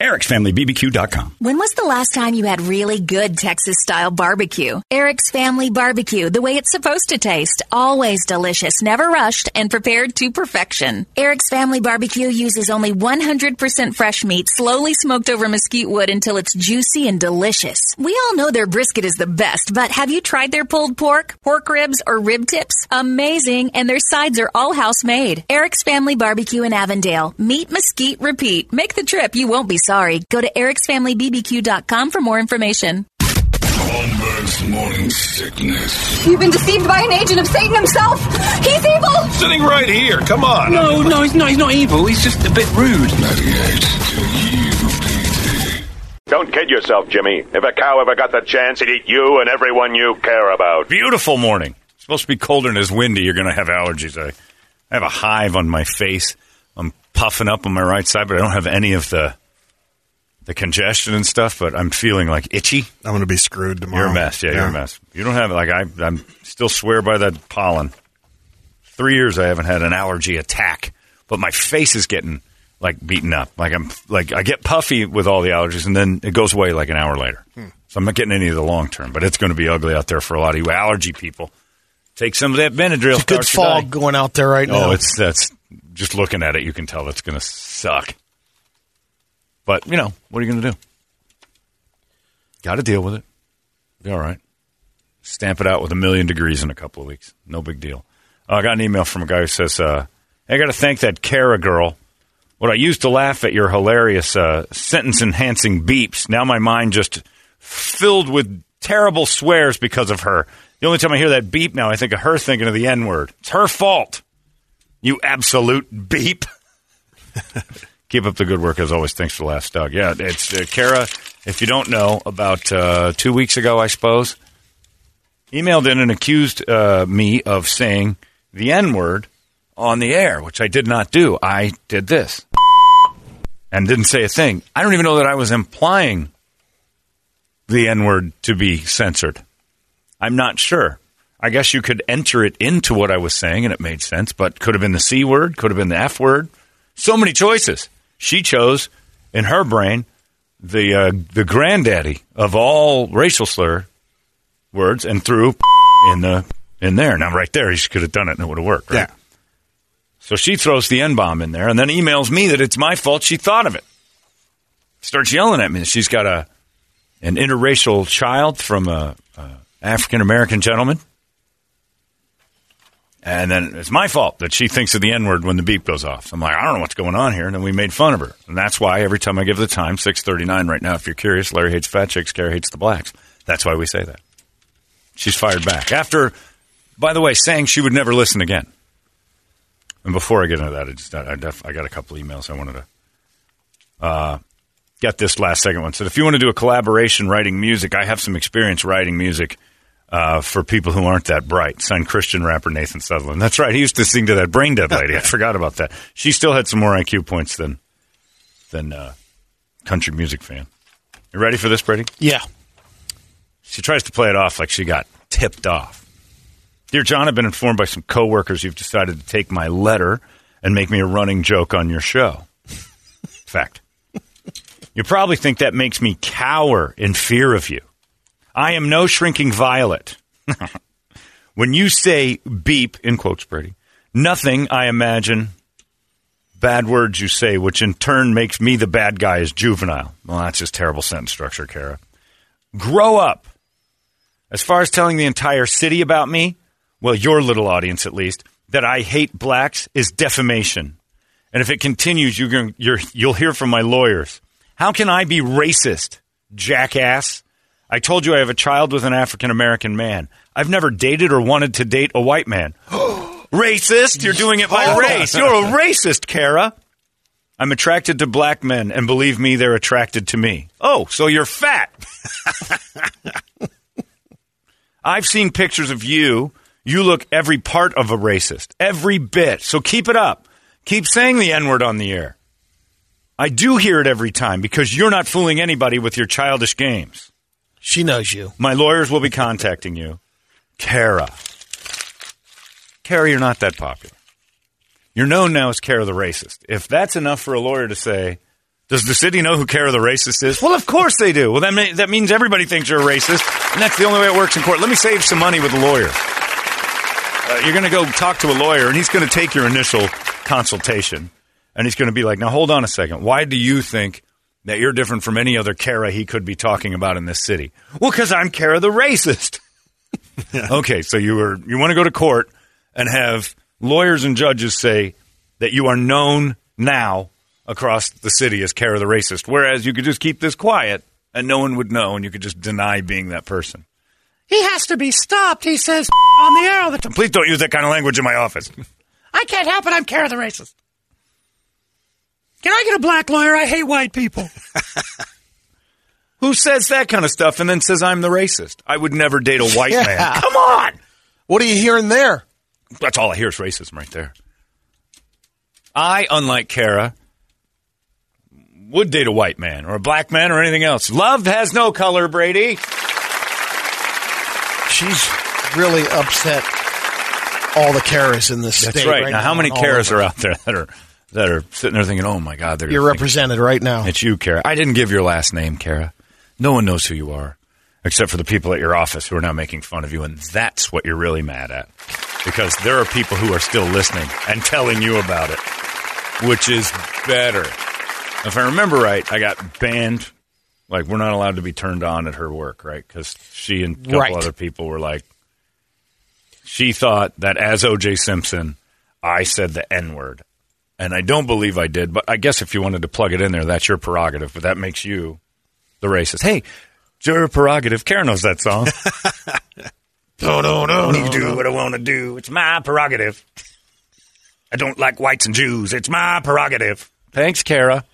ericsfamilybbq.com. When was the last time you had really good Texas style barbecue? Eric's Family Barbecue, the way it's supposed to taste. Always delicious, never rushed, and prepared to perfection. Eric's Family Barbecue uses only 100% fresh meat, slowly smoked over mesquite wood until it's juicy and delicious. We all know their brisket is the best, but have you tried their pulled pork, pork ribs, or rib tips? Amazing, and their sides are all house made. Eric's Family Barbecue in Avondale. Meat Mesquite Repeat. Make the trip, you won't be sorry. Go to ericsfamilybbq.com for more information. Holmberg's morning sickness. You've been deceived by an agent of Satan himself. He's evil. Sitting right here. Come on. No, no, he's not. He's not evil. He's just a bit rude. 98 KUPD. Don't kid yourself, Jimmy. If a cow ever got the chance, it'd eat you and everyone you care about. Beautiful morning. It's supposed to be colder and it's windy. You're going to have allergies. I, I have a hive on my face. I'm puffing up on my right side, but I don't have any of the the congestion and stuff. But I'm feeling like itchy. I'm going to be screwed tomorrow. You're a mess. Yeah, you're a mess. You don't have it. like I. I'm still swear by that pollen. Three years I haven't had an allergy attack, but my face is getting like beaten up. Like I'm like I get puffy with all the allergies, and then it goes away like an hour later. Hmm. So I'm not getting any of the long term, but it's going to be ugly out there for a lot of you allergy people. Take some of that Benadryl. It's a good fog going out there right oh, now. Oh, it's that's just looking at it, you can tell that's going to suck. But you know, what are you going to do? Got to deal with it. Be all right. Stamp it out with a million degrees in a couple of weeks. No big deal. Uh, I got an email from a guy who says, uh, "I got to thank that Kara girl. What I used to laugh at your hilarious uh, sentence enhancing beeps. Now my mind just filled with terrible swears because of her. The only time I hear that beep now, I think of her thinking of the N word. It's her fault. You absolute beep. Keep up the good work as always. Thanks for the last, Doug. Yeah, it's uh, Kara. If you don't know, about uh, two weeks ago, I suppose, emailed in and accused uh, me of saying the N word on the air, which I did not do. I did this and didn't say a thing. I don't even know that I was implying the N word to be censored. I'm not sure. I guess you could enter it into what I was saying and it made sense, but could have been the C word, could have been the F word. So many choices. She chose in her brain the uh, the granddaddy of all racial slur words and threw in the in there. Now right there, she could have done it and it would have worked. Right? Yeah. So she throws the N bomb in there and then emails me that it's my fault she thought of it. Starts yelling at me. She's got a an interracial child from a, a African American gentleman. And then it's my fault that she thinks of the N word when the beep goes off. I'm like, I don't know what's going on here. And then we made fun of her. And that's why every time I give the time, 639 right now, if you're curious, Larry hates fat chicks, Gary hates the blacks. That's why we say that. She's fired back. After, by the way, saying she would never listen again. And before I get into that, I just I, def, I got a couple emails I wanted to uh, get this last second one. So if you want to do a collaboration writing music, I have some experience writing music uh, for people who aren't that bright. Signed Christian rapper Nathan Sutherland. That's right. He used to sing to that brain dead lady. I forgot about that. She still had some more IQ points than than uh, country music fan. You ready for this, Brady? Yeah. She tries to play it off like she got tipped off. Dear John, I've been informed by some coworkers you've decided to take my letter and make me a running joke on your show. Fact. You probably think that makes me cower in fear of you. I am no shrinking violet. when you say beep, in quotes, Brady, nothing, I imagine, bad words you say, which in turn makes me the bad guy is juvenile. Well, that's just terrible sentence structure, Kara. Grow up. As far as telling the entire city about me, well, your little audience at least, that I hate blacks is defamation. And if it continues, you're going, you're, you'll hear from my lawyers. How can I be racist, jackass? I told you I have a child with an African American man. I've never dated or wanted to date a white man. racist? You're doing it by race. You're a racist, Kara. I'm attracted to black men, and believe me, they're attracted to me. Oh, so you're fat. I've seen pictures of you. You look every part of a racist, every bit. So keep it up. Keep saying the N word on the air. I do hear it every time because you're not fooling anybody with your childish games. She knows you. My lawyers will be contacting you. Kara. Kara, you're not that popular. You're known now as Kara the Racist. If that's enough for a lawyer to say, does the city know who Kara the Racist is? Well, of course they do. Well, that, may, that means everybody thinks you're a racist, and that's the only way it works in court. Let me save some money with a lawyer. Uh, you're going to go talk to a lawyer, and he's going to take your initial consultation, and he's going to be like, now hold on a second. Why do you think that you're different from any other Kara he could be talking about in this city? Well, because I'm Kara the Racist. Okay, so you were you want to go to court and have lawyers and judges say that you are known now across the city as Kara the racist, whereas you could just keep this quiet and no one would know, and you could just deny being that person. He has to be stopped. He says on the air all the time. Please don't use that kind of language in my office. I can't help it. I'm Kara the racist. Can I get a black lawyer? I hate white people. Who says that kind of stuff and then says I'm the racist? I would never date a white Yeah. man. Come on. What are you hearing there? That's all I hear is racism right there. I, unlike Kara, would date a white man or a black man or anything else. Love has no color, Brady. She's really upset all the Karas in this That's state. right. now, how many all Karas are out there that are that are sitting there thinking, "Oh my God, they're You're represented right now. It's you, Kara. I didn't give your last name, Kara. No one knows who you are, except for the people at your office who are now making fun of you, and that's what you're really mad at. Because there are people who are still listening and telling you about it, which is better. If I remember right, I got banned. Like, we're not allowed to be turned on at her work, right? Because she and a couple Right. other people were like, she thought that as O.J. Simpson, I said the N word. And I don't believe I did, but I guess if you wanted to plug it in there, that's your prerogative. But that makes you the racist. Hey, it's your prerogative. Karen knows that song. No, no, no, You do what I want to do. It's my prerogative. I don't like whites and Jews. It's my prerogative. Thanks, Kara.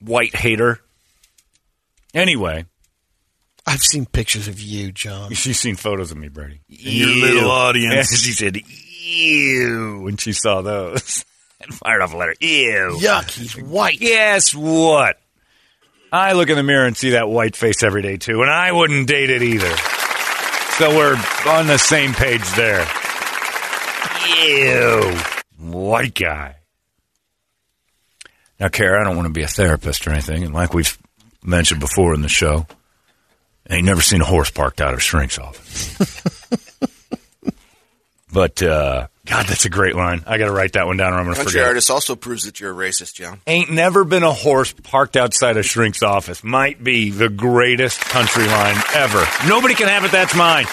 White hater. Anyway, I've seen pictures of you, John. she's seen photos of me, Brady. your little audience. Yeah, she said, ew, when she saw those. and fired off a letter. Ew. Yuck, he's white. Guess what? I look in the mirror and see that white face every day too, and I wouldn't date it either. So we're on the same page there. Ew. White guy. Now, Kara, I don't want to be a therapist or anything, and like we've mentioned before in the show, I ain't never seen a horse parked out of a shrink's office. but, uh, God, that's a great line. I got to write that one down or I'm going to forget. it. artist also proves that you're a racist, John. Ain't never been a horse parked outside a shrink's office. Might be the greatest country line ever. Nobody can have it. That's mine.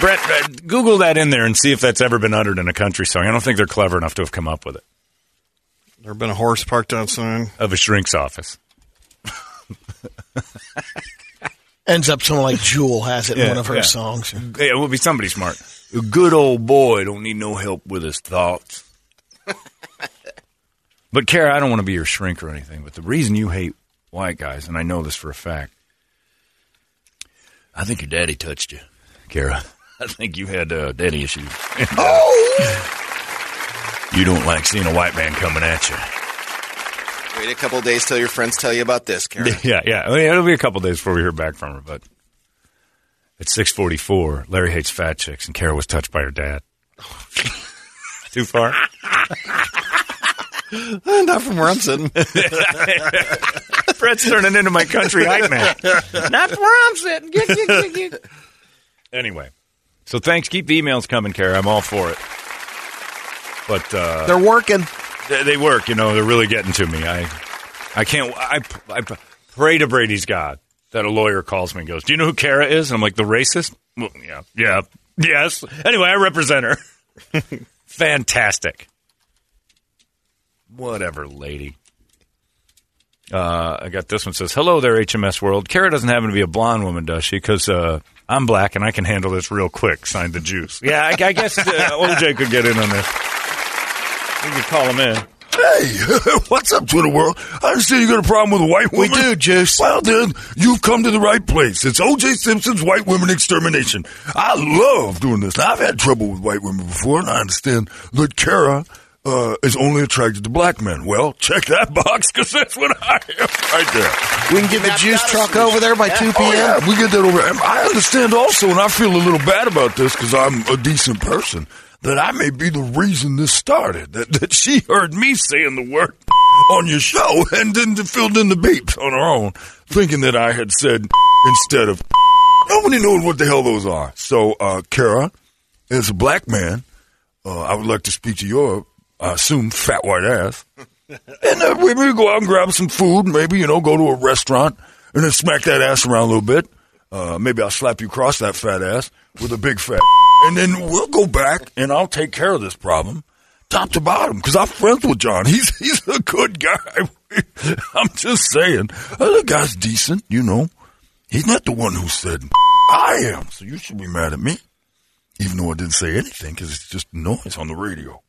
Brett, uh, Google that in there and see if that's ever been uttered in a country song. I don't think they're clever enough to have come up with it. There been a horse parked outside of a shrink's office. Ends up someone like Jewel has it in Yeah, one of her yeah. songs. Yeah, it will be somebody smart. A good old boy don't need no help with his thoughts. but Kara, I don't want to be your shrink or anything. But the reason you hate white guys, and I know this for a fact, I think your daddy touched you, Kara. I think you had uh, daddy issues. oh! you don't like seeing a white man coming at you. Wait a couple days till your friends tell you about this, Karen. Yeah, yeah. I mean, it'll be a couple days before we hear back from her, but at six forty four, Larry hates fat chicks, and Kara was touched by her dad. Too far? Not from where I'm sitting. Brett's turning into my country hype man. Not where I'm sitting. Get, get, get, get. Anyway, so thanks. Keep the emails coming, Kara. I'm all for it. But uh, They're working. they, they work. You know, they're really getting to me. I, I can't. I, I pray to Brady's God that a lawyer calls me and goes, "Do you know who Kara is?" And I'm like, "The racist." Well, yeah, yeah, yes. Anyway, I represent her. Fantastic. Whatever, lady. Uh, I got this one says, "Hello there, HMS World. Kara doesn't happen to be a blonde woman, does she? Because uh, I'm black and I can handle this real quick." Signed the Juice. Yeah, I, I guess uh, OJ could get in on this. We could call him in. Hey, what's up, Twitter world? I understand you got a problem with a white woman. We do, Juice. Well, then, you've come to the right place. It's O.J. Simpson's White Women Extermination. I love doing this. Now, I've had trouble with white women before, and I understand that Kara uh, is only attracted to black men. Well, check that box, because that's what I am right there. We can get the juice truck over there by 2 p.m. Oh, yeah, we get that over. I understand also, and I feel a little bad about this because I'm a decent person, that I may be the reason this started. That, that she heard me saying the word on your show and then filled in the beeps on her own, thinking that I had said instead of. Nobody knows what the hell those are. So, uh, Kara, as a black man, uh, I would like to speak to your, I assume, fat white ass. And uh, we maybe go out and grab some food, maybe, you know, go to a restaurant and then smack that ass around a little bit. Uh, maybe I'll slap you across that fat ass with a big fat. And then we'll go back and I'll take care of this problem top to bottom because I'm friends with John. He's, he's a good guy. I'm just saying. The guy's decent, you know. He's not the one who said, I am. So you should be mad at me. Even though I didn't say anything because it's just noise on the radio.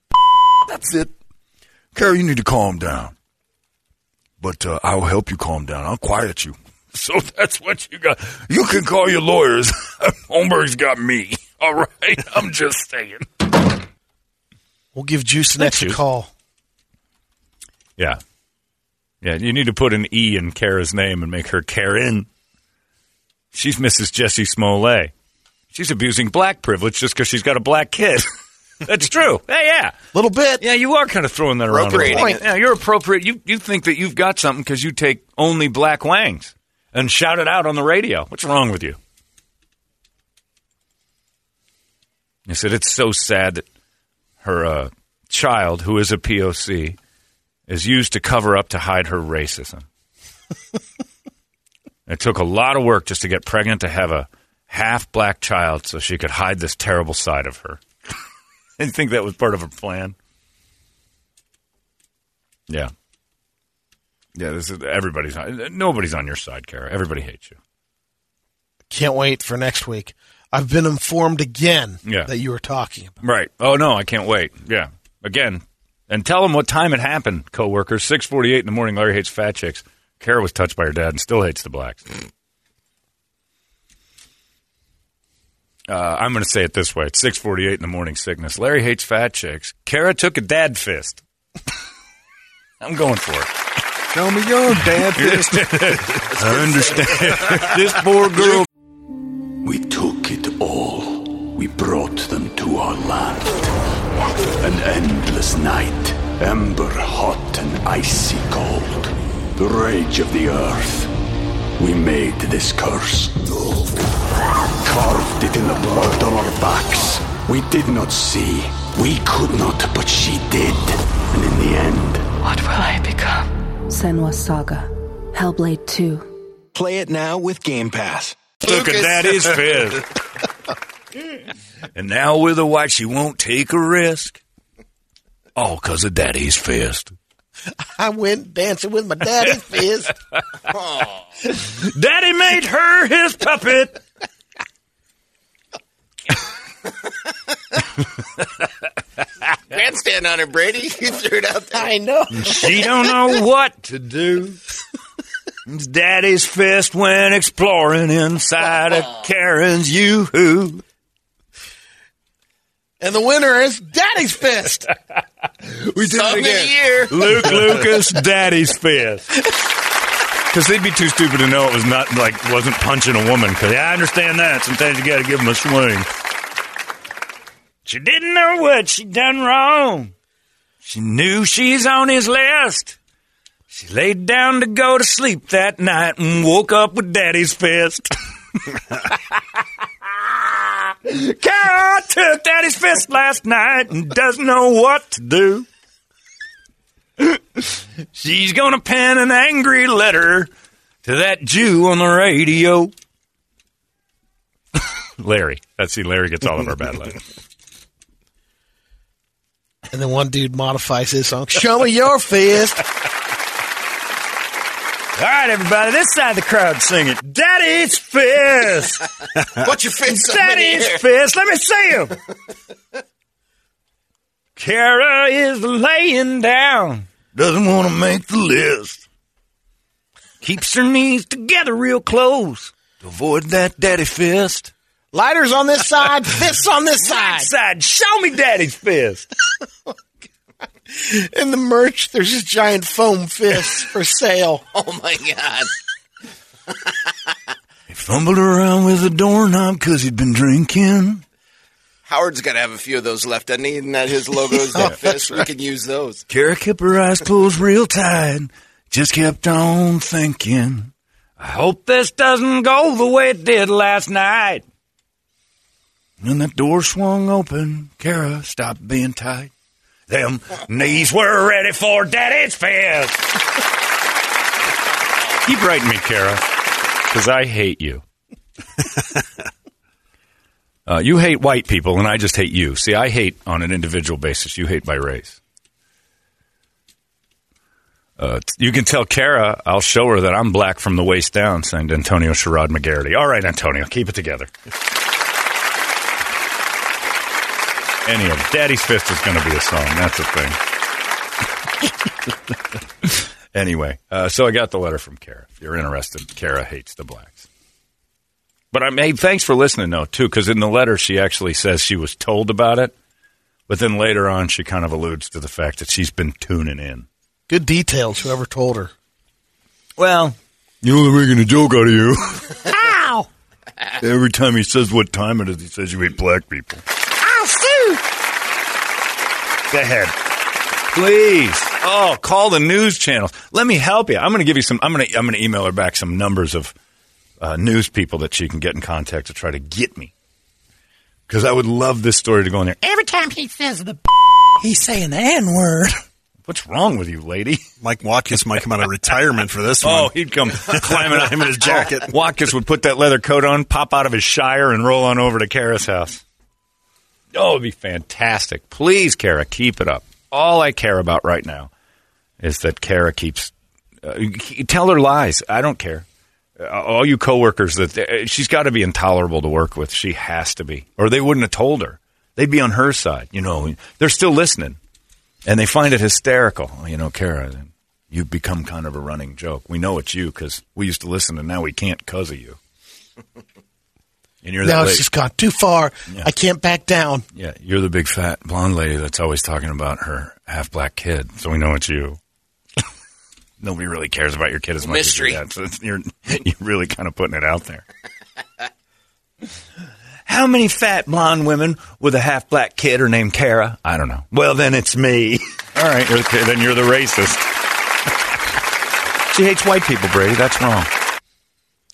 That's it. Carol, you need to calm down. But uh, I'll help you calm down. I'll quiet you. So that's what you got. You can call your lawyers. Holmberg's got me. All right? I'm just saying. We'll give Juice an extra call. Yeah. Yeah, you need to put an E in Kara's name and make her Karen. She's Mrs. Jussie Smollett. She's abusing black privilege just because she's got a black kid. That's true. Hey, yeah. little bit. Yeah, you are kind of throwing that around. a Appropriating. Yeah, you're appropriate. You you think that you've got something because you take only black wangs and shout it out on the radio. What's wrong with you? I said it's so sad that her uh, child, who is a POC, is used to cover up to hide her racism. it took a lot of work just to get pregnant to have a half black child so she could hide this terrible side of her. I think that was part of her plan. Yeah. Yeah, this is everybody's on, nobody's on your side, Kara. Everybody hates you. Can't wait for next week. I've been informed again Yeah. that you were talking about. Right. Oh no, I can't wait. Yeah. Again. And tell them what time it happened, coworkers. Six forty eight in the morning, Larry hates fat chicks. Kara was touched by her dad and still hates the blacks. Uh, I'm going to say it this way: it's 6:48 in the morning. Sickness. Larry hates fat chicks. Kara took a dad fist. I'm going for it. Show me your dad fist. I understand. this poor girl. We took it all. We brought them to our land. An endless night, ember hot and icy cold. The rage of the earth. We made this curse. Carved it in the blood on our backs. We did not see. We could not, but she did. And in the end, What will I become? Senua's Saga. Hellblade 2. Play it now with Game Pass. Look at daddy's fist. and now with a wife, she won't take a risk. All because of daddy's fist. I went dancing with my daddy's fist. Daddy made her his puppet. Grandstand on her, Brady. You threw it out there. I know. She don't know what to do. It's Daddy's fist went exploring inside of Karen's yoo-hoo. And the winner is Daddy's Fist. We did Song of the year. Luke Lucas, Daddy's fist. Because they'd be too stupid to know it was not like wasn't punching a woman. Because I understand that. Sometimes you got to give them a swing. She didn't know what she'd done wrong. She knew she's on his list. She laid down to go to sleep that night and woke up with Daddy's fist. Kara took Daddy's fist last night and doesn't know what to do. She's gonna pen an angry letter to that Jew on the radio. Larry. That's see, Larry gets all of our bad letters. And then one dude modifies his song. Show me your fist. All right, everybody, this side of the crowd singing. Daddy's fist. Put your fist up in the Daddy's fist. Let me see him. Kara is laying down. Doesn't want to make the list. Keeps her knees together real close. To avoid that daddy fist. Lighters on this side, fists on this side. side, show me daddy's fist. In the merch, there's this giant foam fist for sale. Oh my god. He fumbled around with a doorknob because he'd been drinking. Howard's got to have a few of those left, doesn't he? Isn't that his logos? That fist. We can use those. Kara kept her eyes closed real tight. Just kept on thinking. I hope this doesn't go the way it did last night. When that door swung open, Kara stopped being tight. Them knees were ready for Daddy's fist. Keep writing me, Kara, because I hate you. uh, you hate white people, and I just hate you. See, I hate on an individual basis. You hate by race. Uh, you can tell Kara, I'll show her that I'm black from the waist down, signed Antonio Sherrod McGarity. All right, Antonio, keep it together. Any of it. Daddy's Fist is going to be a song. That's a thing. anyway, uh, so I got the letter from Kara. If you're interested, Kara hates the blacks. But I hey, thanks for listening, though, too, because in the letter she actually says she was told about it, but then later on she kind of alludes to the fact that she's been tuning in. Good details, whoever told her. Well, you know they're making a joke out of you. Ow! Every time he says what time it is, he says you hate black people. Go ahead. Please. Oh, call the news channels. Let me help you. I'm going to give you some. I'm going to. I'm going to email her back some numbers of uh, news people that she can get in contact to try to get me. Because I would love this story to go in there. Every time he says the he's saying the N word. What's wrong with you, lady? Mike Watkins might come out of retirement for this one. Oh, he'd come climbing out Him in his jacket. Watkins would put that leather coat on, pop out of his shire, and roll on over to Kara's house. Oh, it'd be fantastic. Please, Kara, keep it up. All I care about right now is that Kara keeps. Uh, tell her lies. I don't care. Uh, all you coworkers that uh, she's got to be intolerable to work with. She has to be, or they wouldn't have told her. They'd be on her side. You know, they're still listening, and they find it hysterical. You know, Kara, you've become kind of a running joke. We know it's you because we used to listen, and now we can't because of you. And you're Now lady. it's just gone too far. Yeah. I can't back down. Yeah, you're the big fat blonde lady that's always talking about her half black kid. So we know it's you. Nobody really cares about your kid as much Mystery. as your dad. So you're you're really kind of putting it out there. How many fat blonde women with a half black kid are named Kara? I don't know. Well, then it's me. All right, you're the, then you're the racist. she hates white people, Brady. That's wrong.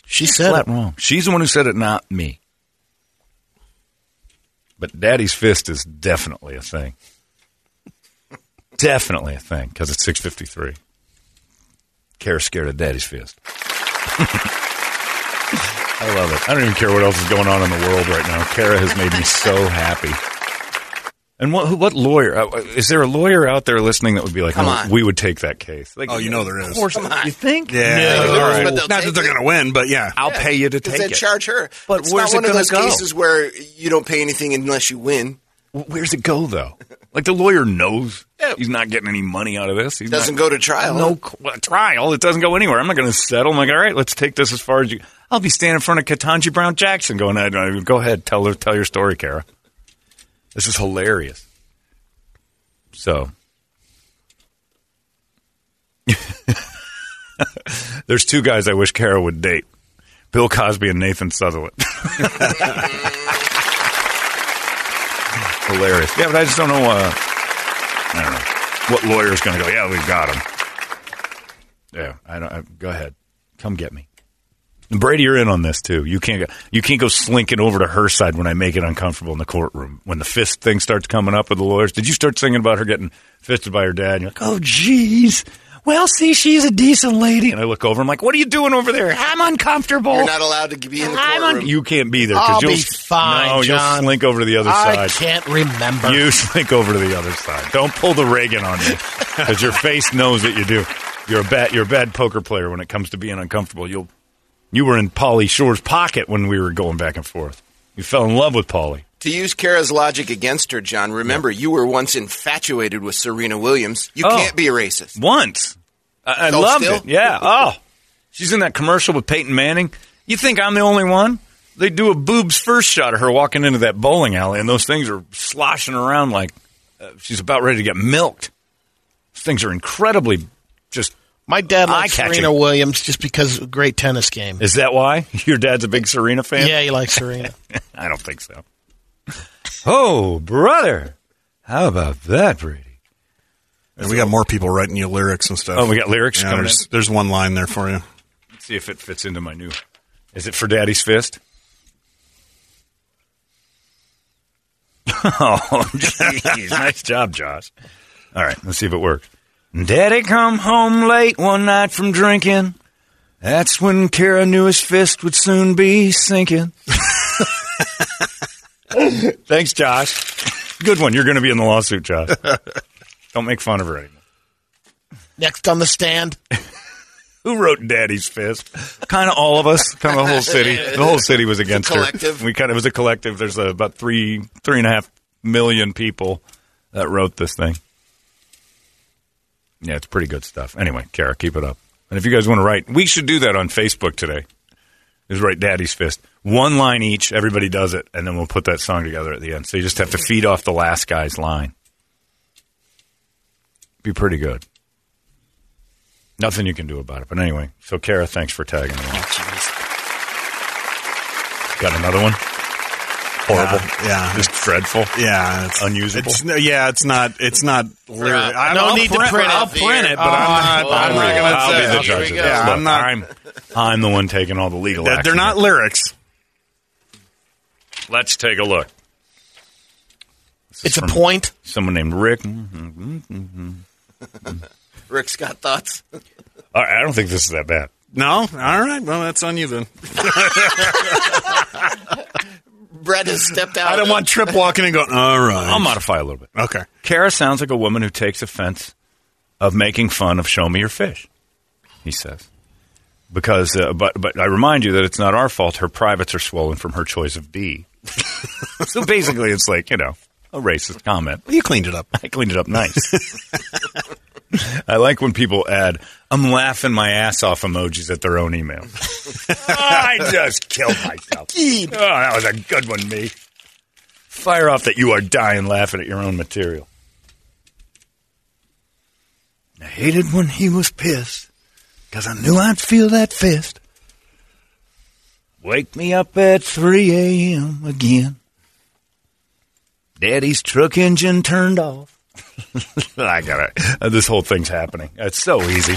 She said Flat it. wrong. She's the one who said it, not me. But Daddy's fist is definitely a thing. definitely a thing because it's six fifty three. Kara's scared of Daddy's fist. I love it. I don't even care what else is going on in the world right now. Kara has made me so happy. And what, what lawyer? uh, Is there a lawyer out there listening that would be like, Come "No, on. we would take that case? Like, Oh, you know there is. Of course, Come on. you think? Yeah. No, all right. but Not that they're going to win, but yeah. I'll pay you to Because take they it. charge her. But it's where's not it one of gonna those go? cases where you don't pay anything unless you win. Where's it go though? Like the lawyer knows Yeah. he's not getting any money out of this. He Doesn't go to trial. No qu- trial. It doesn't go anywhere. I'm not going to settle. I'm like, all right, let's take this as far as you. I'll be standing in front of Ketanji Brown Jackson, going, "I "Go ahead, tell her, tell your story, Kara." This is hilarious. So, there's two guys I wish Kara would date: Bill Cosby and Nathan Sutherland. hilarious. Yeah, but I just don't know. Uh, I don't know what lawyer's going to go. Yeah, we've got him. Yeah, I don't. I, go ahead, come get me. Brady, you're in on this too. You can't go. You can't go slinking over to her side when I make it uncomfortable in the courtroom. When the fist thing starts coming up with the lawyers, did you start singing about her getting fisted by her dad? And you're like, oh, jeez. Well, see, she's a decent lady. And I look over. I'm like, what are you doing over there? I'm uncomfortable. You're not allowed to be in the I'm courtroom. un- you can't be there. I'll you'll, be fine, No, John. you'll slink over to the other I side. I can't remember. You slink over to the other side. Don't pull the Reagan on me because your face knows that you do. You're a bad you're a bad poker player when it comes to being uncomfortable. You'll you were in Pauly Shore's pocket when we were going back and forth. You fell in love with Pauly. To use Kara's logic against her, John, remember you were once infatuated with Serena Williams. You Oh. can't be a racist. Once. I, I loved still? it. Yeah. Oh. She's in that commercial with Peyton Manning. You think I'm the only one? They do a boobs first shot of her walking into that bowling alley, and those things are sloshing around like uh, she's about ready to get milked. Those things are incredibly just. My dad likes eye-catching. Serena Williams just because of a great tennis game. Is that why your dad's a big Serena fan? Yeah, he likes Serena. I don't think so. Oh, brother. How about that, Brady? And we got more people writing you lyrics and stuff. Oh, we got lyrics Yeah, coming there's, in? there's one line there for you. Let's see if it fits into my new. Is it for Daddy's Fist? oh, jeez. nice job, Josh. All right, let's see if it works. Daddy come home late one night from drinking. That's when Kara knew his fist would soon be sinking. Thanks, Josh. Good one. You're going to be in the lawsuit, Josh. Don't make fun of her anymore. Next on the stand. Who wrote Daddy's Fist? Kind of all of us. Kind of the whole city. The whole city was against her. collective. We kind of it was a collective. There's uh, about three three and a half million people that wrote this thing. Yeah, it's pretty good stuff. Anyway, Kara, keep it up. And if you guys want to write, we should do that on Facebook today. Is write Daddy's Fist. One line each. Everybody does it, and then we'll put that song together at the end. So you just have to feed off the last guy's line. Be pretty good. Nothing you can do about it. But anyway, so Kara, thanks for tagging me. Oh, Got another one? Horrible. Yeah, yeah. Just dreadful. Yeah, it's Unusable. It's, no, yeah, it's not. It's not. Lyric. I, No I'll need to print, print it. I'll print it, but I'm Oh, not. I'm not oh, going I'll to be the judge of we this. Yeah, Look, I'm not- I'm, I'm the one taking all the legal They're, they're not lyrics. Let's take a look. This It's a point. Someone named Rick. Mm-hmm. Rick's got thoughts. I don't think this is that bad. No, all right. Well, that's on you then. Brett has stepped out. I don't want Trip walking and going. All right. I'll modify a little bit. Okay. Kara sounds like a woman who takes offense of making fun of "Show me your fish," he says. Because, uh, but but I remind you that it's not our fault. Her privates are swollen from her choice of B. so basically, it's like you know a racist comment. Well, you cleaned it up. I cleaned it up nice. I like when people add "I'm laughing my ass off" emojis at their own email. I just killed myself. Oh, that was a good one, me. Fire off that you are dying laughing at your own material. I hated when he was pissed because I knew I'd feel that fist. Wake me up at 3 a.m. again. Daddy's truck engine turned off. I got it. Uh, this whole thing's happening. It's so easy.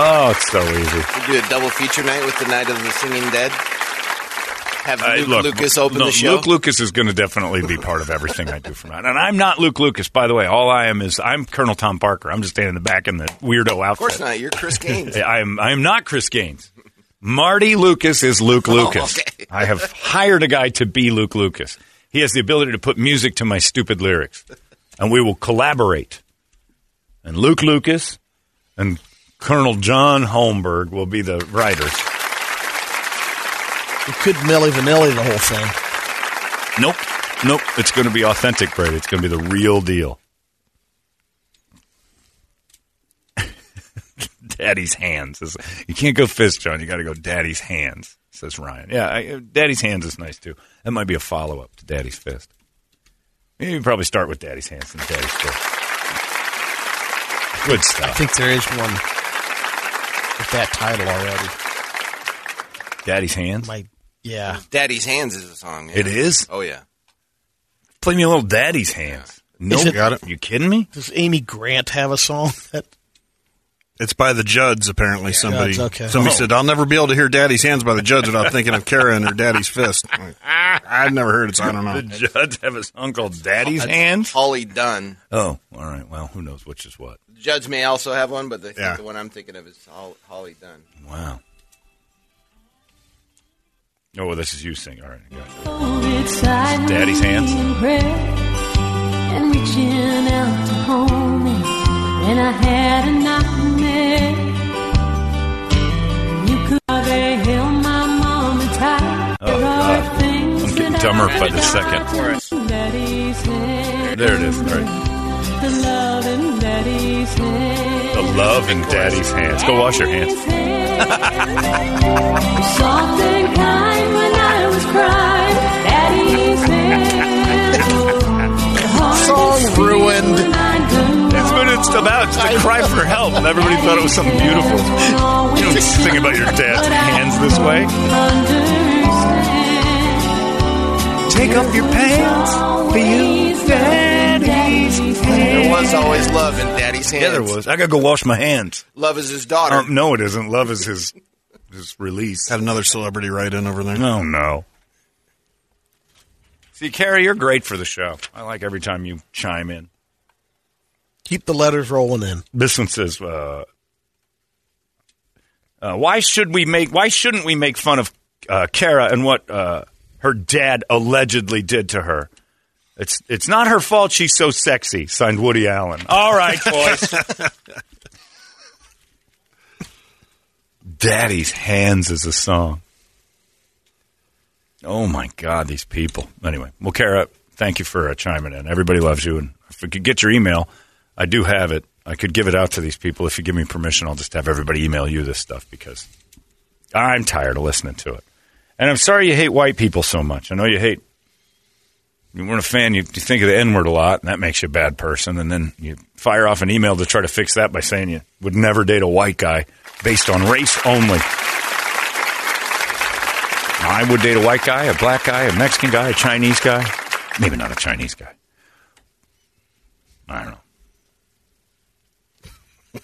Oh, it's so easy. We do a double feature night with the Night of the Singing Dead. Have Uh, Luke look, Lucas open no, the show. Luke Lucas is going to definitely be part of everything I do from now. And I'm not Luke Lucas, by the way. All I am is I'm Colonel Tom Parker. I'm just standing in the back in the weirdo outfit. of course not. You're Chris Gaines. I am. I am not Chris Gaines. Marty Lucas is Luke Oh, Lucas. okay. I have hired a guy to be Luke Lucas. He has the ability to put music to my stupid lyrics, and we will collaborate. And Luke Lucas and Colonel John Holmberg will be the writers. We could Milli Vanilli the whole thing. Nope, nope. It's going to be authentic, Brady. It's going to be the real deal. Daddy's hands. You can't go fist, John. You got to go Daddy's hands. Says Ryan. Yeah, I, Daddy's hands is nice too. That might be a follow up to Daddy's fist. You can probably start with Daddy's hands and Daddy's fist. Good stuff. I think there is one with that title already. Daddy's hands. My yeah. Daddy's Hands is a song. yeah. It is. Oh yeah. Play me a little Daddy's hands. No, Is it- got it. You kidding me? Does Amy Grant have a song that It's by the Judds, apparently. somebody Judds, okay. somebody Oh. said, I'll never be able to hear Daddy's Hands by the Judds without thinking of Kara and her daddy's fist. I'm like, I've never heard it, so I don't know. The Judds have his uncle called Daddy's hands. Holly Dunn. Oh, all right. Well, who knows which is what? The Judds may also have one, but I think Yeah. the one I'm thinking of is Holly Dunn. Wow. Oh, well, this is you singing. All right. I got you. Daddy's hands? And reaching out to hold me and I had a nightmare. You could have held my mom tight. Oh, God. I'm getting dumber by the second. There it is. All right. The love in Daddy's hand. The love in daddy's hands. Go wash your hands. about. It's cry for help. And everybody thought it was something beautiful. You don't sing about your dad's hands this way. Take off your pants for you, daddy's There was always love in Daddy's hands. Yeah, there was. I gotta go wash my hands. Love is his daughter. Um, no, it isn't. Love is his his release. Had another celebrity write in over there. No, no. See, Carrie, you're great for the show. I like every time you chime in. Keep the letters rolling in. This one says, uh, uh, "Why should we make? Why shouldn't we make fun of uh, Kara and what uh, her dad allegedly did to her? It's it's not her fault. She's so sexy." Signed Woody Allen. All right, boys. Daddy's hands is a song. Oh my God, these people. Anyway, well, Kara, thank you for uh, chiming in. Everybody loves you, and if we could get your email, I do have it. I could give it out to these people if you give me permission. I'll just have everybody email you this stuff because I'm tired of listening to it. And I'm sorry you hate white people so much. I know you hate. You weren't a fan. You, you think of the N word a lot, and that makes you a bad person. And then you fire off an email to try to fix that by saying you would never date a white guy based on race only. I would date a white guy, a black guy, a Mexican guy, a Chinese guy. Maybe not a Chinese guy. I don't know.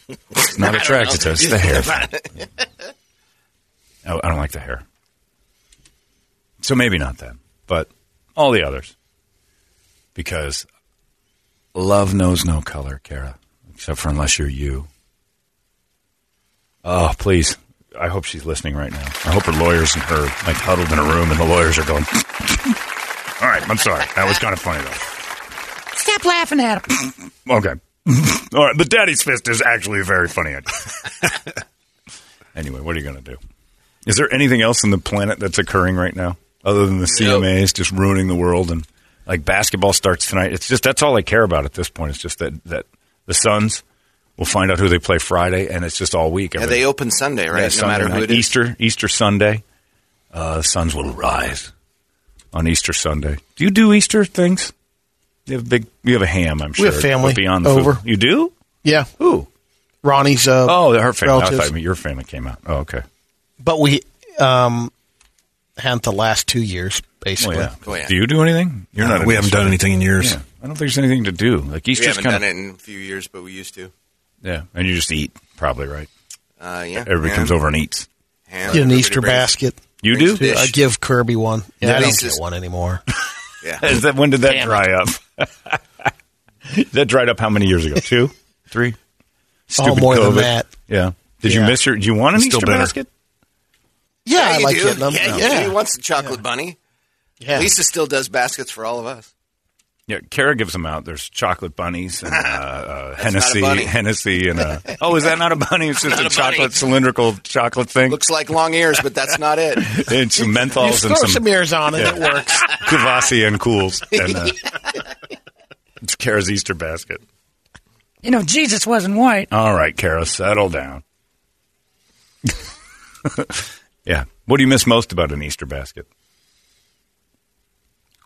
It's not attracted to us. The hair. Oh, I don't like the hair. So maybe not that, but all the others. Because love knows no color, Kara, except for unless you're you. Oh, please. I hope she's listening right now. I hope her lawyers and her like huddled in a room, and the lawyers are going. All right, I'm sorry. That was kind of funny though. Stop laughing at him. Okay. All right, the daddy's fist is actually a very funny idea. anyway, what are you going to do? Is there anything else on the planet that's occurring right now other than the CMAs just ruining the world and like basketball starts tonight? It's just that's all I care about at this point. It's just that that the Suns will find out who they play Friday, and it's just all week. Yeah, they open Sunday, right? Yeah, no Sunday matter who it is. Easter Easter Sunday, uh, the suns will rise on Easter Sunday. Do you do Easter things? You have a big. You have a ham, I'm sure. We have family but beyond the over. Food. You do? Yeah. Who? Ronnie's. Uh, Oh, her family. I thought your family came out. Oh, okay. But we um, hadn't the last two years, basically. Oh, yeah. Do you do anything? You're No, not. we haven't done anything in years. Yeah. I don't think there's anything to do. Like We Easter's haven't kind done of. it in a few years, but we used to. Yeah, and you just eat, probably right. Uh, yeah. Everybody ham. comes over and eats. Ham. Get an Easter brings- basket. You do? Fish. I give Kirby one. Yeah, Yeah, I don't Lisa's- get one anymore. Yeah. Is that when did that Damn dry up? that dried up how many years ago? Two, three. Oh, more than that. Yeah. Did you miss your? Do you want an Still Easter bitter. basket? Yeah, I you like do. getting them. Yeah, Yeah. He wants the chocolate bunny. Yeah. Lisa still does baskets for all of us. Yeah, Kara gives them out. There's chocolate bunnies and uh, uh, Hennessy, a bunny. Hennessy, and uh, oh, is that not a bunny? It's just Not a, a bunny. chocolate cylindrical chocolate thing. Looks like long ears, but that's not it. and some You menthols throw and some, some ears on it, it works. Kvasse and Kools. And, uh, it's Kara's Easter basket. You know, Jesus wasn't white. All right, Kara, settle down. yeah. What do you miss most about an Easter basket?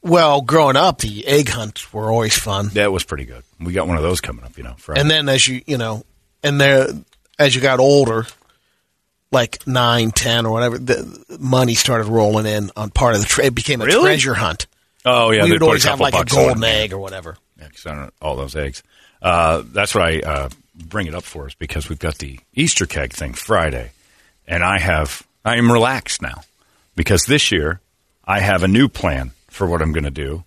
Well, growing up, the egg hunts were always fun. That was pretty good. We got one of those coming up, you know. Friday. And then as you, you know, and there, as you got older, like nine, ten, or whatever, the money started rolling in on part of the trade. It became a Really? treasure hunt. oh yeah, we would always have like a golden egg or whatever. Yeah, 'cause I don't all those eggs. Uh, that's what I uh, bring it up for is because we've got the Easter keg thing Friday, and I have I am relaxed now because this year I have a new plan for what I'm going to do,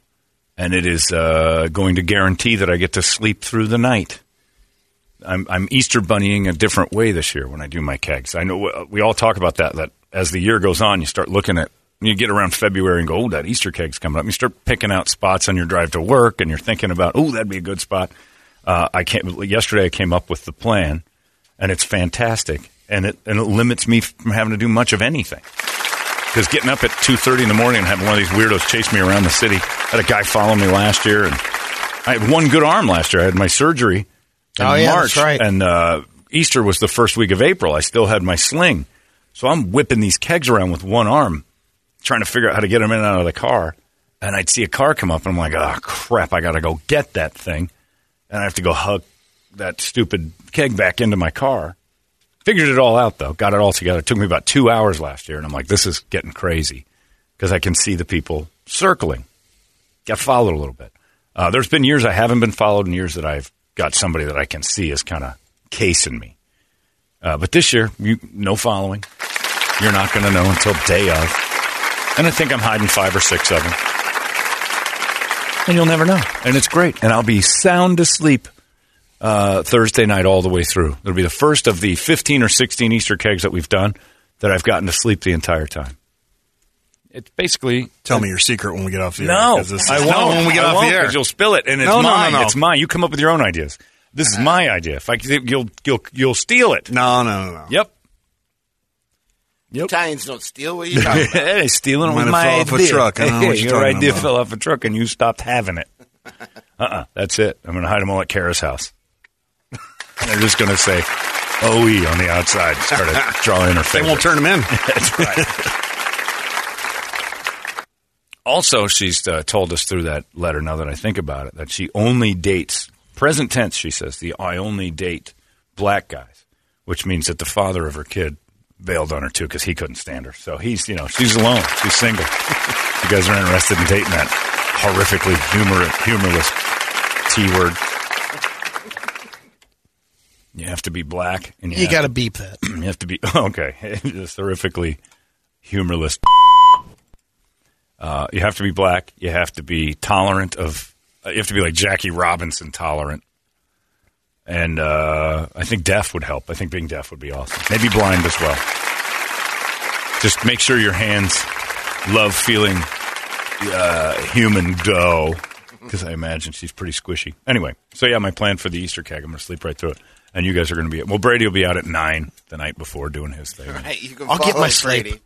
and it is uh, going to guarantee that I get to sleep through the night. I'm, I'm Easter bunnying a different way this year when I do my kegs. I know we all talk about that. That as the year goes on, you start looking at you get around February and go, oh, that Easter keg's coming up. You start picking out spots on your drive to work, and you're thinking about, oh, that'd be a good spot. Uh, I came yesterday. I came up with the plan, and it's fantastic, and it and it limits me from having to do much of anything. Because getting up at two thirty in the morning and having one of these weirdos chase me around the city. I had a guy follow me last year, and I had one good arm last year. I had my surgery in Oh, yeah, March, right. and uh, Easter was the first week of April. I still had my sling, so I'm whipping these kegs around with one arm, trying to figure out how to get them in and out of the car. And I'd see a car come up, and I'm like, "Oh crap! I got to go get that thing," and I have to go hug that stupid keg back into my car. Figured it all out though. Got it all together. It took me about two hours last year, and I'm like, "This is getting crazy," because I can see the people circling. Got followed a little bit. Uh, there's been years I haven't been followed, and years that I've got somebody that I can see is kind of casing me. Uh, but this year, you, no following. You're not going to know until day of. And I think I'm hiding five or six of them. And you'll never know. And it's great. And I'll be sound asleep uh, Thursday night all the way through. It'll be the first of the 15 or 16 Easter kegs that we've done that I've gotten to sleep the entire time. It's basically. Tell me your secret when we get off the air. No, 'cause this I won't. No, when we get I off won't, the air. 'cause you'll spill it, and it's No, no, no, mine. no. It's mine. You come up with your own ideas. This is my idea. If I, you'll, you'll, you'll steal it. No, no, no, no. Yep. Yep. Italians don't steal. What are you talking about? hey, stealing it Might was my fell off a truck. I don't know what you're your idea about. fell off a truck, and you stopped having it. Uh-uh. That's it. I'm going to hide them all at Kara's house. They're just going to say "OE" on the outside. Start to draw in her They won't turn them in. That's right. also, she's uh, told us through that letter, now that I think about it, that she only dates, present tense, she says, the I only date black guys, which means that the father of her kid bailed on her too because he couldn't stand her. So he's, you know, she's alone. She's single. you guys are interested in dating that horrifically humor, humorless T word. You have to be black. And you, You got to beep that. you have to be okay. Just horrifically humorless. Uh, you have to be black. You have to be tolerant of. Uh, you have to be like Jackie Robinson tolerant. And uh, I think deaf would help. I think being deaf would be awesome. Maybe blind as well. Just make sure your hands love feeling uh, human dough. Because I imagine she's pretty squishy. Anyway, so yeah, my plan for the Easter keg, I'm going to sleep right through it. And you guys are going to be. Well, Brady will be out at 9 the night before doing his thing. Right, you can I'll get my sleep. Brady.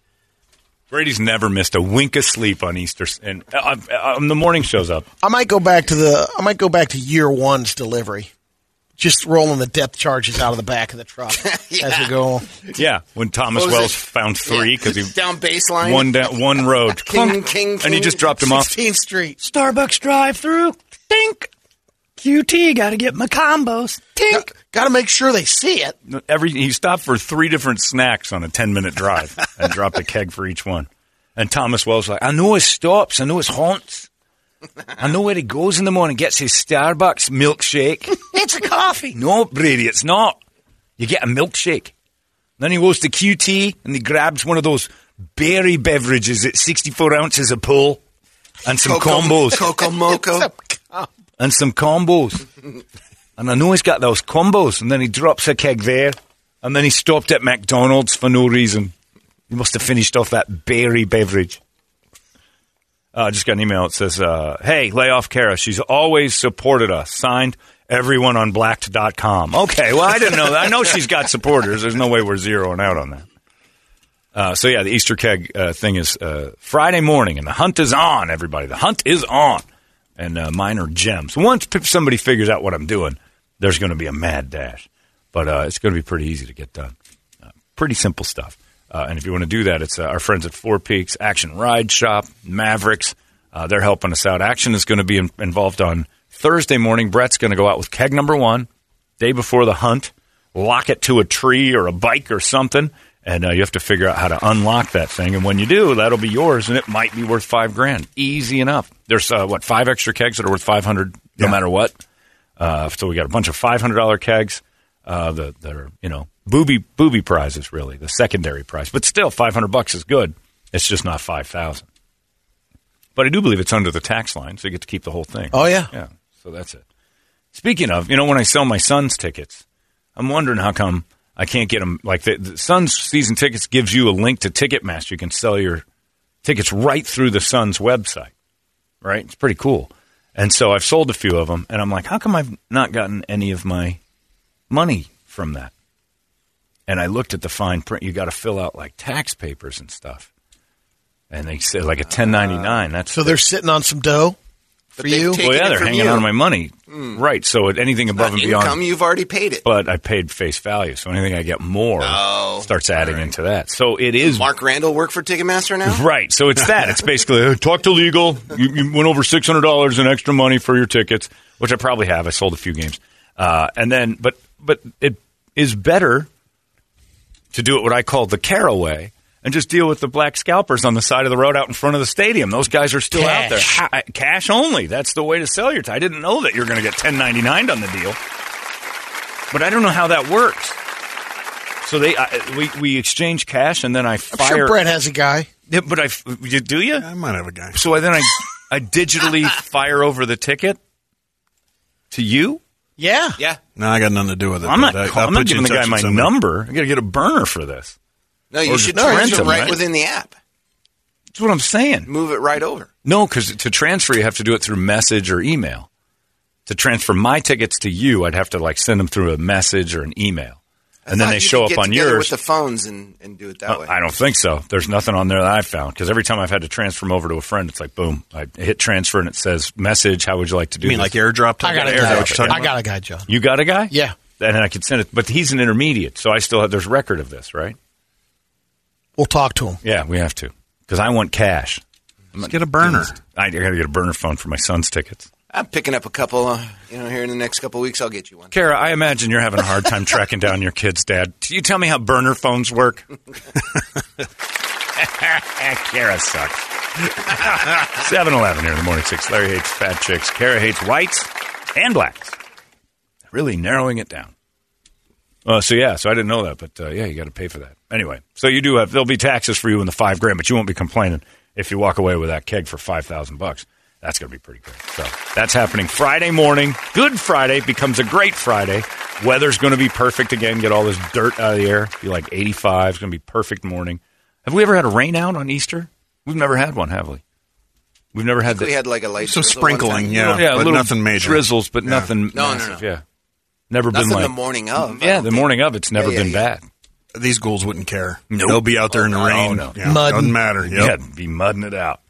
Brady's never missed a wink of sleep on Easter. s- And uh, uh, the morning shows up. I might go back to the. I might go back to year one's delivery. Just rolling the depth charges out of the back of the truck as we go. Yeah, when Thomas Wells it? found three because he Down baseline. one down one road, King, Clunk. king, and he just dropped him off. 16th Street. Starbucks drive through. Tink. QT, got to get my combos. Tink. Got to make sure they see it. Every he stopped for three different snacks on a ten minute drive and dropped a keg for each one. And Thomas Wells like, I know his stops, I know his haunts, I know where he goes in the morning, gets his Starbucks milkshake. It's a coffee. No, Brady, it's not. You get a milkshake. Then he goes to QT and he grabs one of those berry beverages at 64 ounces a pull and some Coco- combos. Coco Moco. and some combos. and I know he's got those combos. And then he drops a keg there. And then he stopped at McDonald's for no reason. He must have finished off that berry beverage. Uh, I just got an email. that says, uh, Hey, lay off Kara. She's always supported us. Signed, everyone on blacked.com. Okay, well, I didn't know that. I know she's got supporters. There's no way we're zeroing out on that. Uh, so, yeah, the Easter keg uh, thing is uh, Friday morning, and the hunt is on, everybody. The hunt is on. And uh, gems. Once somebody figures out what I'm doing, there's going to be a mad dash. But uh, it's going to be pretty easy to get done. Uh, pretty simple stuff. Uh, and if you want to do that, it's uh, our friends at Four Peaks Action Ride Shop, Mavericks. Uh, they're helping us out. Action is going to be in- involved on Thursday morning. Brett's going to go out with keg number one, day before the hunt, lock it to a tree or a bike or something, and uh, you have to figure out how to unlock that thing. And when you do, that'll be yours, and it might be worth five grand. Easy enough. There's uh, what five extra kegs that are worth five hundred, no matter what. Uh, so we got a bunch of five hundred dollar kegs uh, that, that are you know booby booby prizes really the secondary prize, but still five hundred bucks is good. It's just not five thousand. But I do believe it's under the tax line, so you get to keep the whole thing. Oh, yeah. yeah. So that's it. Speaking of, you know, when I sell my son's tickets, I'm wondering how come I can't get them. Like the, the Suns season tickets gives you a link to Ticketmaster. You can sell your tickets right through the Suns website. Right? It's pretty cool. And so I've sold a few of them, and I'm like, how come I've not gotten any of my money from that? And I looked at the fine print. You got to fill out like tax papers and stuff. And they say like a 1099. That's So they're sitting on some dough for you. well, yeah, they're hanging you. on my money, Hmm. right? So anything above Not and beyond, income, you've already paid it. but I paid face value. So anything I get more Oh, starts adding into that. So it is Mark Randall work for Ticketmaster now? Right. So it's that. It's basically talk to legal. You, you went over six hundred dollars in extra money for your tickets, which I probably have. I sold a few games, uh, and then but but it is better to do it what I call the Kara way and just deal with the black scalpers on the side of the road out in front of the stadium. Those guys are still out there. Cash. Cash only. That's the way to sell your. T- I didn't know that you're going to get ten ninety nine on the deal, but I don't know how that works. So they I, we we exchange cash and then I I'm fire. sure Brett has a guy. Yeah, but I you- do you? I might have a guy. So then I I digitally fire over the ticket to you. Yeah. Yeah. No, I got nothing to do with it. I'm not. but I- call- I'll I'm not giving the guy my with number. I got to get a burner for this. No, you Or should just transfer rent 'em, right, right? within the app. That's what I'm saying. Move it right over. No, because to transfer you have to do it through message or email. To transfer my tickets to you, I'd have to like send them through a message or an email, and then they you show could up get on yours. with the phones and, and do it that Uh, way. I don't think so. There's nothing on there that I've found because every time I've had to transfer them over to a friend, it's like boom, I hit transfer and it says message. How would you like to do? You mean this? like airdrop? I got a guy. what you're I got a guy, John. You got a guy? Yeah. And then I could send it, but he's an intermediate, so I still have. There's record of this, right? We'll talk to him. Yeah, we have to because I want cash. Let's get a burner. I, I got to get a burner phone for my son's tickets. I'm picking up a couple, uh, you know, here in the next couple of weeks. I'll get you one. Kara, I imagine you're having a hard time tracking down your kid's dad. Can you tell me how burner phones work? Kara sucks. 7 Eleven here in the morning six. Larry hates fat chicks. Kara hates whites and blacks. Really narrowing it down. Uh, so yeah, so I didn't know that, but uh, yeah, you got to pay for that anyway. So you do have there'll be taxes for you in the five grand, but you won't be complaining if you walk away with that keg for five thousand bucks. That's going to be pretty great. So that's happening Friday morning. Good Friday becomes a great Friday. Weather's going to be perfect again. Get all this dirt out of the air. Be like eighty five. It's going to be perfect morning. Have we ever had a rain out on Easter? We've never had one, have we? We've never had We had like a light Some drizzle one sprinkling, yeah, yeah, but little nothing major. drizzles, but Yeah. nothing No, no, massive. no. Yeah, never Nothing been like the morning of. Yeah, the think. morning of it's never Yeah, yeah, been yeah. bad. These ghouls wouldn't care. Nope. They'll be out there in the Oh, rain. no. Yeah, Mudding. Doesn't matter. Yep. Yeah, be mudding it out.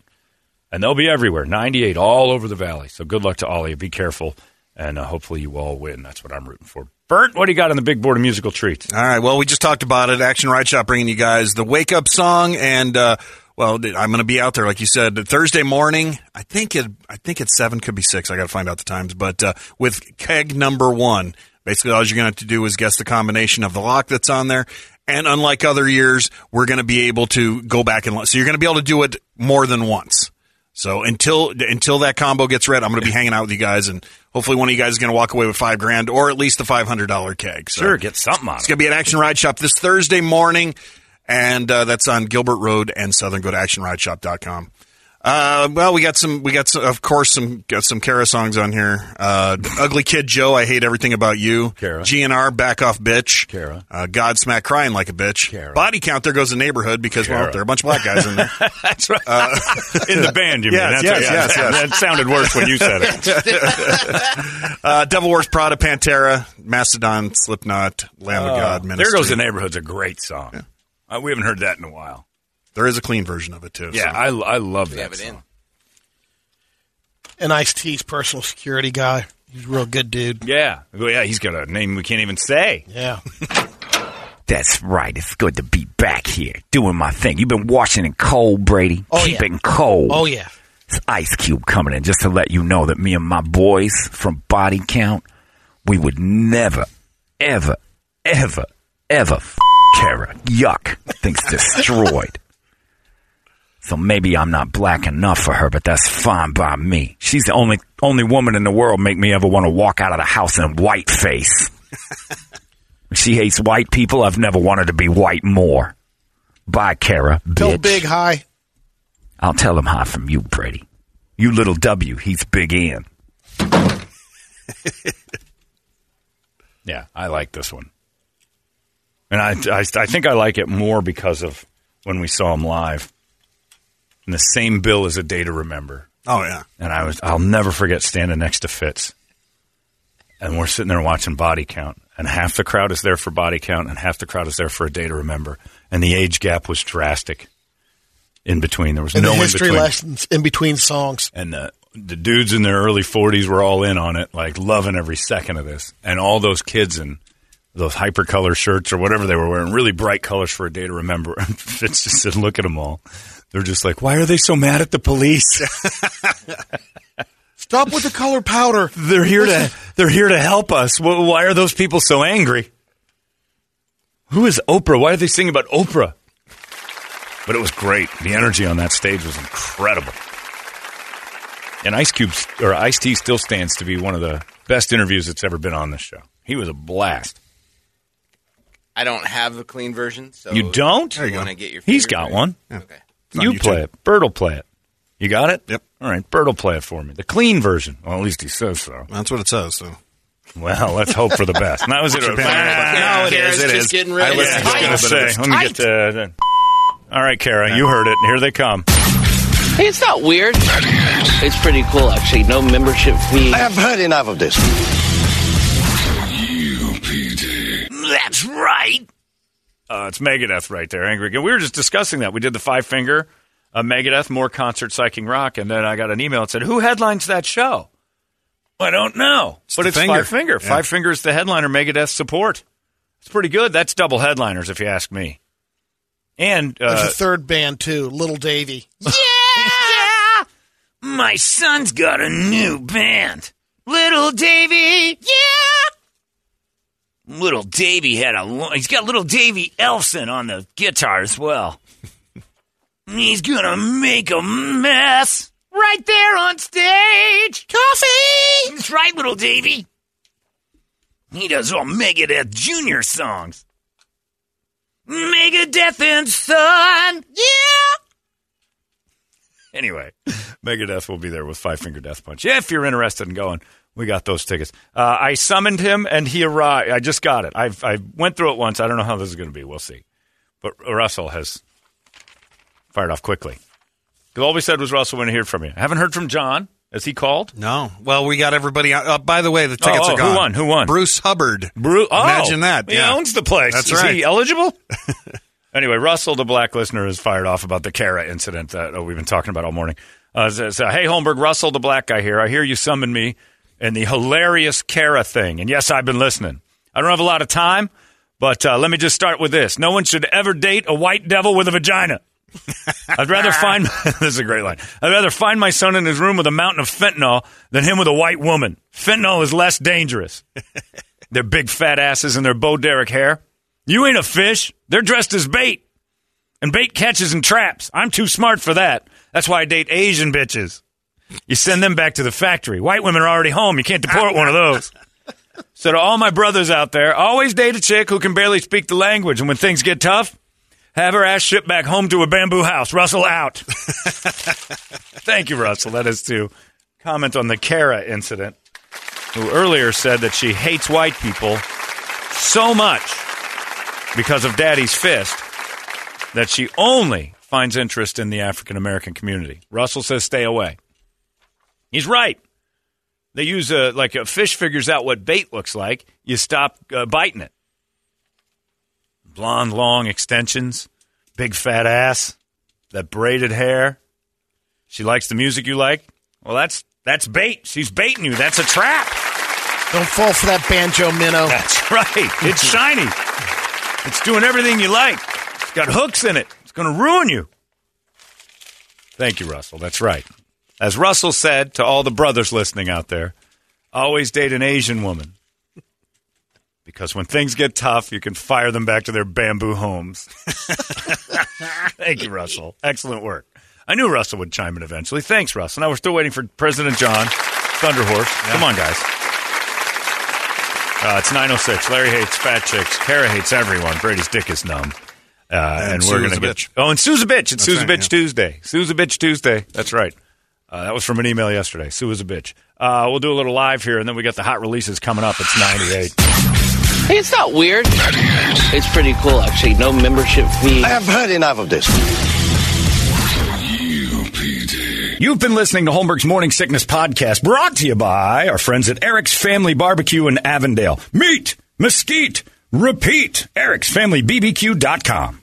And they'll be everywhere. 98 all over the valley. So good luck to all of you. Be careful. And uh, hopefully you all win. That's what I'm rooting for. Bert, what do you got on the big board of musical treats? All right. Well, we just talked about it. Action Ride Shop bringing you guys the wake up song, and uh, well, I'm going to be out there, like you said, Thursday morning. I think it. I think it's seven, could be six. I got to find out the times. But uh, with keg number one, basically all you're going to have to do is guess the combination of the lock that's on there. And unlike other years, we're going to be able to go back and so you're going to be able to do it more than once. So until until that combo gets read, I'm going to be hanging out with you guys, and hopefully one of you guys is going to walk away with five grand or at least the five hundred dollar keg. So Sure, get something on it's it. It's going to be at Action Ride Shop this Thursday morning, and uh, that's on Gilbert Road and Southern. Go to actionrideshop.com. Uh, well, we got some, we got some, of course, some, got some Kara songs on here. Uh, Ugly Kid Joe, I hate everything about you. Kara. GNR, back off bitch. Kara. Uh, Godsmack crying like a bitch. Kara. Body count, there goes the neighborhood because, well, there are a bunch of black guys in there. That's right. in the band, you mean? yes, That's yes, right. yes, yes. That sounded worse when you said it. uh, Devil Wears Prada, Pantera, Mastodon, Slipknot, Lamb of God, Uh, there Goes the Neighborhood's a great song. Uh, we haven't heard that in a while. There is a clean version of it, too. Yeah, so. I, I love We that have it song. in. And Ice T's personal security guy. He's a real good dude. Yeah. Well, yeah, he's got a name we can't even say. Yeah. That's right. It's good to be back here doing my thing. You've been watching it cold, Brady. Oh, Keep yeah. it cold. Oh yeah. It's Ice Cube coming in just to let you know that me and my boys from Body Count, we would never, ever, ever, ever f- Kara. Yuck. Things destroyed. So maybe I'm not black enough for her, but that's fine by me. She's the only only woman in the world make me ever want to walk out of the house in white face. she hates white people. I've never wanted to be white more. Bye, Kara. Tell. Big Hi. I'll tell him hi from you, Brady. You little W, he's big N. Yeah, I like this one. And I, I, I think I like it more because of when we saw him live. And the same bill as a day to remember. Oh yeah. And I was I'll never forget standing next to Fitz. And we're sitting there watching body count. And half the crowd is there for body count and half the crowd is there for a day to remember. And the age gap was drastic in between. There was And no the in history between. lessons in between songs. And the, the dudes in their early 40s were all in on it, like loving every second of this. And all those kids in those hypercolor shirts or whatever they were wearing, really bright colors for a day to remember. Fitz just said, look at them all. They're just like, why are they so mad at the police? Stop with the color powder. they're here to they're here to help us. Why are those people so angry? Who is Oprah? Why are they singing about Oprah? But it was great. The energy on that stage was incredible. And Ice Cube or Ice T still stands to be one of the best interviews that's ever been on this show. He was a blast. I don't have the clean version, so you don't? There you want to get your. He's favorite got version? one. Okay. On You YouTube. play it. Bird will play it. You got it? Yep. All right. Bird will play it for me. The clean version. Well, at least he says so. That's what it says. So. Well, let's hope for the best. And that was it. Japan. No, it is, it just is. getting ready. I was just going to a little bit say, of let me get to. Uh, all right, Kara, you heard it. Here they come. Hey, it's not weird. It's pretty cool, actually. No membership fee. I have heard enough of this. UPD. That's right. Uh, it's Megadeth right there, Angry. Again. We were just discussing that. We did the five finger uh, Megadeth, more concert psyching rock, and then I got an email that said, "Who headlines that show?" I don't know, but the it's finger. five finger. Yeah. Five fingers the headliner. Megadeth support. It's pretty good. That's double headliners, if you ask me. And There's uh, a third band too, Little Davy. yeah, my son's got a new band, Little Davy. Yeah. Little Davy had a. He's got Little Davy Ellefson on the guitar as well. He's gonna make a mess right there on stage. Coffee. That's right, Little Davy. He does all Megadeth Junior songs. Megadeth and Son. Yeah. Anyway, Megadeth will be there with Five Finger Death Punch. If you're interested in going, we got those tickets. Uh, I summoned him and he arrived. I just got it. I've, I went through it once. I don't know how this is going to be. We'll see. But Russell has fired off quickly. 'Cause all we said was Russell when I hear from you. I haven't heard from John. Has he called? No. Well, we got everybody out. Uh, by the way, the tickets Oh, are who won? Who won? Bruce Hubbard. Bru- oh, Imagine that. He yeah. owns the place. That's Is right. he eligible? anyway, Russell, the black listener, is fired off about the Kara incident that uh, we've been talking about all morning. Uh, says, uh, hey, Holmberg, Russell, the black guy here. I hear you summoned me and the hilarious Kara thing. And yes, I've been listening. I don't have a lot of time, but uh, let me just start with this. No one should ever date a white devil with a vagina. I'd rather find this is a great line. I'd rather find my son in his room with a mountain of fentanyl than him with a white woman. Fentanyl is less dangerous. their big fat asses and their Bo Derek hair. You ain't a fish. They're dressed as bait. And bait catches and traps. I'm too smart for that. That's why I date Asian bitches. You send them back to the factory. White women are already home. You can't deport one of those. So to all my brothers out there, always date a chick who can barely speak the language. And when things get tough, have her ass shipped back home to a bamboo house. Russell out. Thank you, Russell. That is to comment on the Kara incident, who earlier said that she hates white people so much because of Daddy's fist that she only finds interest in the African American community. Russell says stay away. He's right. They use a like a fish figures out what bait looks like. You stop uh, biting it. Blonde, long extensions, big fat ass, that braided hair. She likes the music you like. Well, that's that's bait. She's baiting you. That's a trap. Don't fall for that banjo minnow. That's right. It's shiny. It's doing everything you like. It's got hooks in it. It's going to ruin you. Thank you, Russell. That's right. As Russell said to all the brothers listening out there, always date an Asian woman. Because when things get tough, you can fire them back to their bamboo homes. Thank you, Russell. Excellent work. I knew Russell would chime in eventually. Thanks, Russell. Now we're still waiting for President John, Thunderhorse. Come on, guys. Uh, it's 906. Larry hates fat chicks. Kara hates everyone. Brady's dick is numb. Uh, and, And we're going to get. bitch. Oh, and Sue's a bitch. It's That's Sue's a bitch yeah. Tuesday. Sue's a bitch Tuesday. That's right. Uh, that was from an email yesterday. Sue is a bitch. Uh, we'll do a little live here, and then we got the hot releases coming up. It's 98. Hey, it's not weird. It's pretty cool, actually. No membership fee. I have heard enough of this. You've been listening to Holmberg's Morning Sickness Podcast, brought to you by our friends at Eric's Family Barbecue in Avondale. Meat, mesquite, repeat. Eric'sFamilyBBQ.com.